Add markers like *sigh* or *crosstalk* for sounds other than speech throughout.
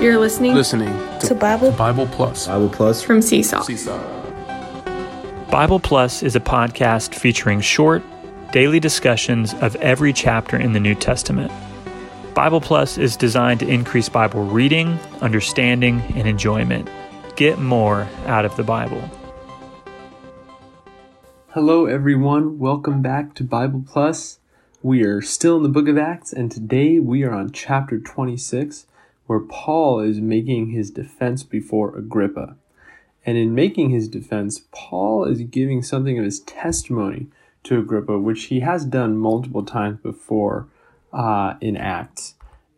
You're listening, listening to, to Bible Bible Plus. Bible Plus from Seesaw. Seesaw. Bible Plus is a podcast featuring short, daily discussions of every chapter in the New Testament. Bible Plus is designed to increase Bible reading, understanding, and enjoyment. Get more out of the Bible. Hello, everyone. Welcome back to Bible Plus. We are still in the book of Acts, and today we are on chapter 26, where Paul is making his defense before Agrippa. And in making his defense, Paul is giving something of his testimony to Agrippa, which he has done multiple times before uh, in Acts.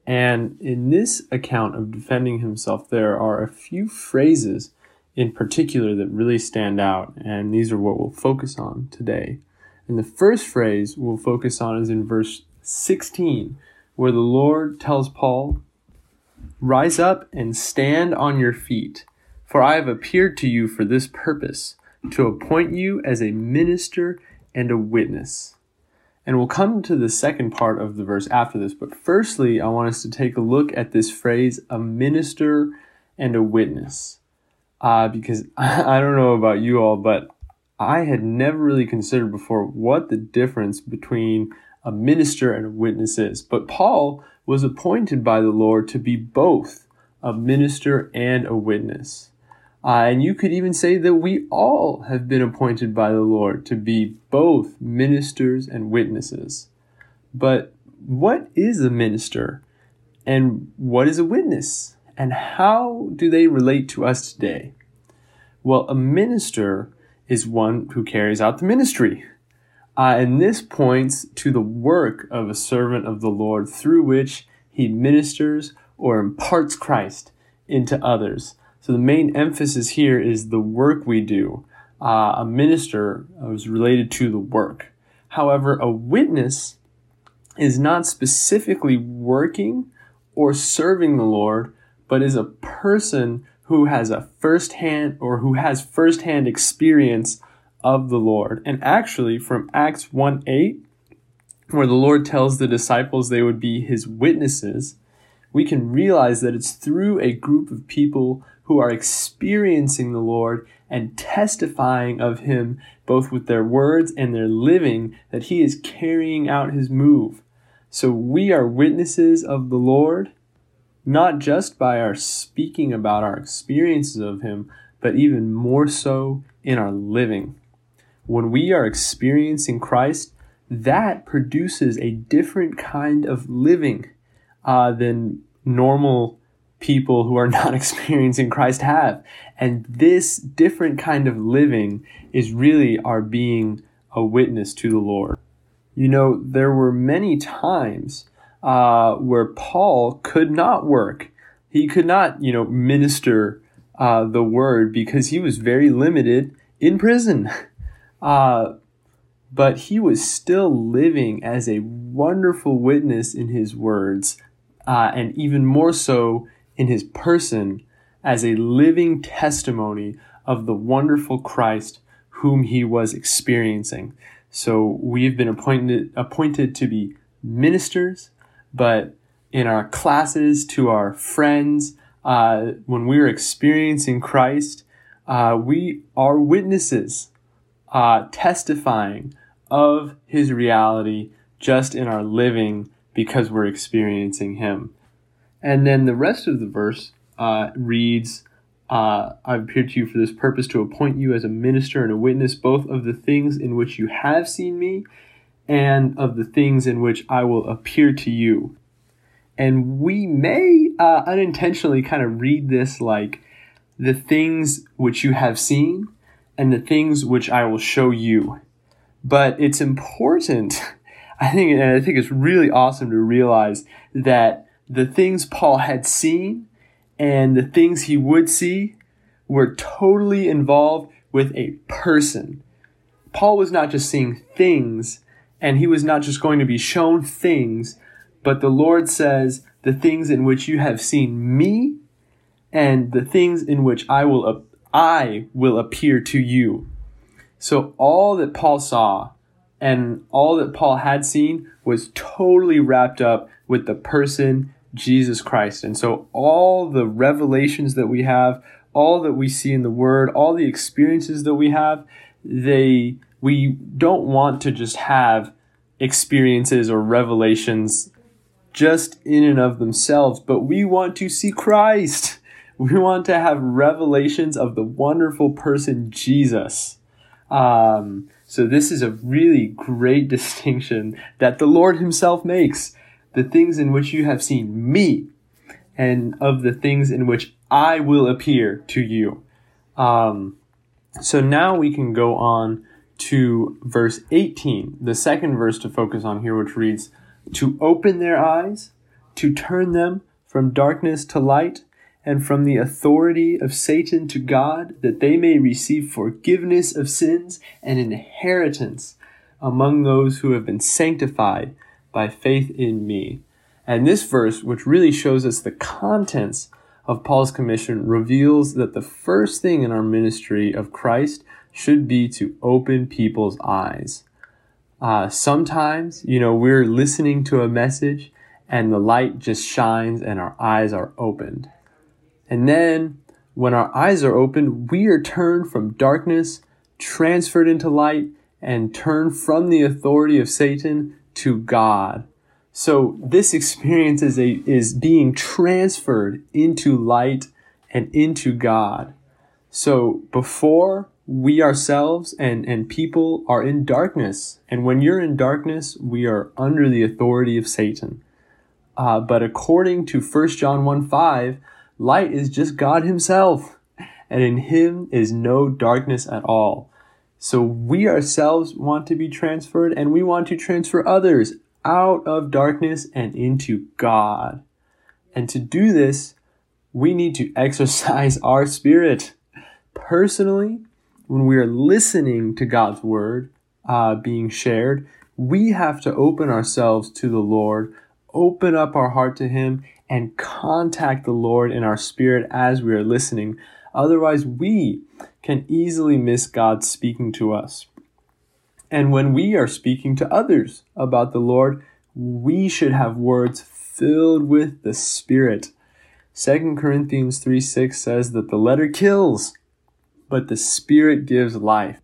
And in this account of defending himself, there are a few phrases in particular that really stand out, and these are what we'll focus on today. And the first phrase we'll focus on is in verse 16, where the Lord tells Paul, Rise up and stand on your feet, for I have appeared to you for this purpose, to appoint you as a minister and a witness. And we'll come to the second part of the verse after this, but firstly, I want us to take a look at this phrase, a minister and a witness. Uh, because *laughs* I don't know about you all, but I had never really considered before what the difference between a minister and a witness is. But Paul was appointed by the Lord to be both a minister and a witness. Uh, and you could even say that we all have been appointed by the Lord to be both ministers and witnesses. But what is a minister? And what is a witness? And how do they relate to us today? Well, a minister is one who carries out the ministry. Uh, and this points to the work of a servant of the Lord through which he ministers or imparts Christ into others. So the main emphasis here is the work we do. Uh, a minister is related to the work. However, a witness is not specifically working or serving the Lord, but is a person who has a firsthand or who has firsthand experience of the Lord. And actually, from Acts 1 8, where the Lord tells the disciples they would be his witnesses, we can realize that it's through a group of people who are experiencing the Lord and testifying of him both with their words and their living that he is carrying out his move. So we are witnesses of the Lord not just by our speaking about our experiences of Him, but even more so in our living. When we are experiencing Christ, that produces a different kind of living uh, than normal people who are *laughs* not experiencing Christ have. And this different kind of living is really our being a witness to the Lord. You know, there were many times uh, where Paul could not work. He could not, you know, minister uh, the word because he was very limited in prison. *laughs* Uh, but he was still living as a wonderful witness in his words, uh, and even more so in his person as a living testimony of the wonderful Christ whom he was experiencing. So we've been appointed appointed to be ministers but in our classes, to our friends, uh, when we're experiencing Christ, uh, we are witnesses, uh, testifying of His reality just in our living because we're experiencing Him. And then the rest of the verse uh, reads, uh, I've appeared to you for this purpose to appoint you as a minister and a witness both of the things in which you have seen me and of the things in which I will appear to you. And we may uh, unintentionally kind of read this like the things which you have seen and the things which I will show you. But it's important, *laughs* I think, and I think it's really awesome to realize that the things Paul had seen and the things he would see were totally involved with a person. Paul was not just seeing things, and he was not just going to be shown things, but the Lord says, the things in which you have seen me and the things in which I will, I will appear to you. So all that Paul saw and all that Paul had seen was totally wrapped up with the person Jesus Christ. And so all the revelations that we have, all that we see in the word, all the experiences that we have, they we don't want to just have experiences or revelations just in and of themselves, but we want to see Christ. We want to have revelations of the wonderful person Jesus. Um, so this is a really great *laughs* distinction that the Lord Himself makes. The things in which you have seen me, and of the things in which I will appear to you. Um, so now we can go on to verse 18, the second verse to focus on here, which reads, To open their eyes, to turn them from darkness to light, and from the authority of Satan to God, that they may receive forgiveness of sins and inheritance among those who have been sanctified by faith in me. And this verse, which really shows us the contents of Paul's commission, reveals that the first thing in our ministry of Christ should be to open people's eyes. Uh, sometimes, you know, we're listening to a message and the light just shines and our eyes are opened. And then when our eyes are opened, we are turned from darkness, transferred into light, and turned from the authority of Satan to God. So this experience is a, is being transferred into light and into God. So before we ourselves and, and people are in darkness. And when you're in darkness, we are under the authority of Satan. Uh, but according to 1 John 1 5, Light is just God Himself, and in Him is no darkness at all. So we ourselves want to be transferred, and we want to transfer others out of darkness and into God. And to do this, we need to *laughs* exercise our spirit. Personally, when we are listening to God's word uh, being shared, we have to open ourselves to the Lord, open up our heart to Him, and contact the Lord in our spirit as we are listening. Otherwise, we can easily miss God speaking to us. And when we are speaking to others about the Lord, we should have words filled with the Spirit. 2 Corinthians 3 6 says that the letter kills, but the Spirit gives life.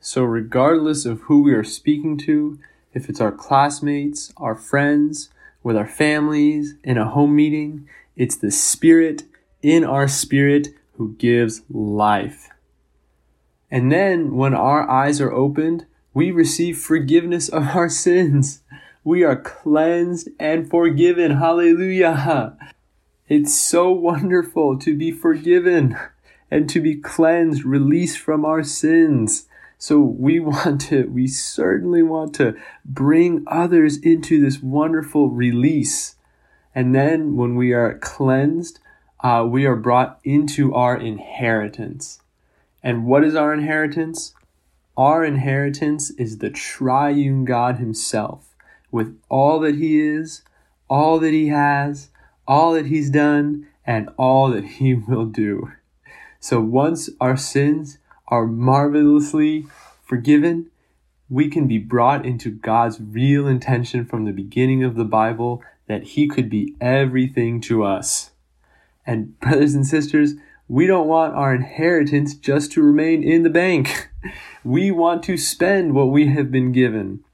So, regardless of who we are speaking to, if it's our classmates, our friends, with our families, in a home meeting. It's the Spirit in our spirit who gives life. And then when our eyes are opened, we receive forgiveness of our *laughs* sins. We are cleansed and forgiven. Hallelujah. It's so wonderful to be forgiven and to be cleansed, released from our sins. So we *laughs* want to, we certainly want to bring others into this wonderful release. And then when we are cleansed, uh, we are brought into our inheritance. And what is our inheritance? Our inheritance is the triune God Himself, with all that He is, all that He has, all that He's done, and all that He *laughs* will do. So once our sins are marvelously forgiven, we can be brought into God's real intention from the beginning of the Bible that He could be everything to us. And, brothers and sisters, we don't want our inheritance just to remain in the bank. *laughs* We want to spend what we have been given.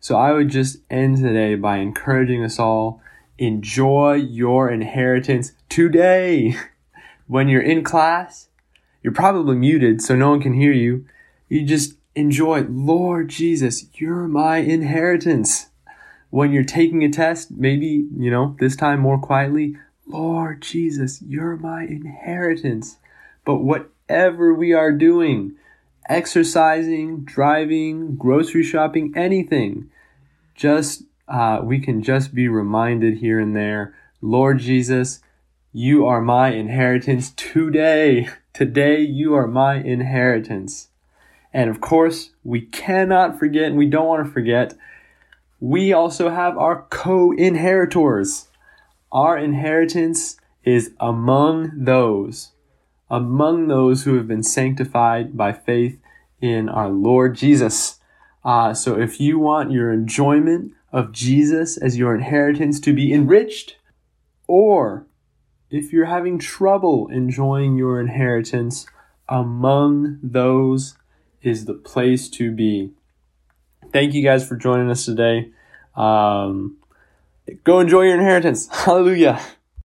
So I would just end today by encouraging us all enjoy your inheritance today. *laughs* When you're in class, you're probably muted so no one can hear you. You just enjoy, Lord Jesus, you're my inheritance. When you're taking a test, maybe, you know, this time more quietly, Lord Jesus, you're my inheritance. But whatever we are doing, exercising, driving, grocery shopping, anything, just uh, we can just be reminded here and there, Lord Jesus, you are my inheritance today. *laughs* Today, you are my inheritance. And of course, we cannot forget, and we don't want to forget, we also have our co inheritors. Our inheritance is among those, among those who have been sanctified by faith in our Lord Jesus. Uh, so if you want your enjoyment of Jesus as your inheritance to be enriched, Or if you're having trouble enjoying your inheritance, among those is the place to be. Thank you guys for joining us today. Um, go enjoy your inheritance. *laughs* Hallelujah.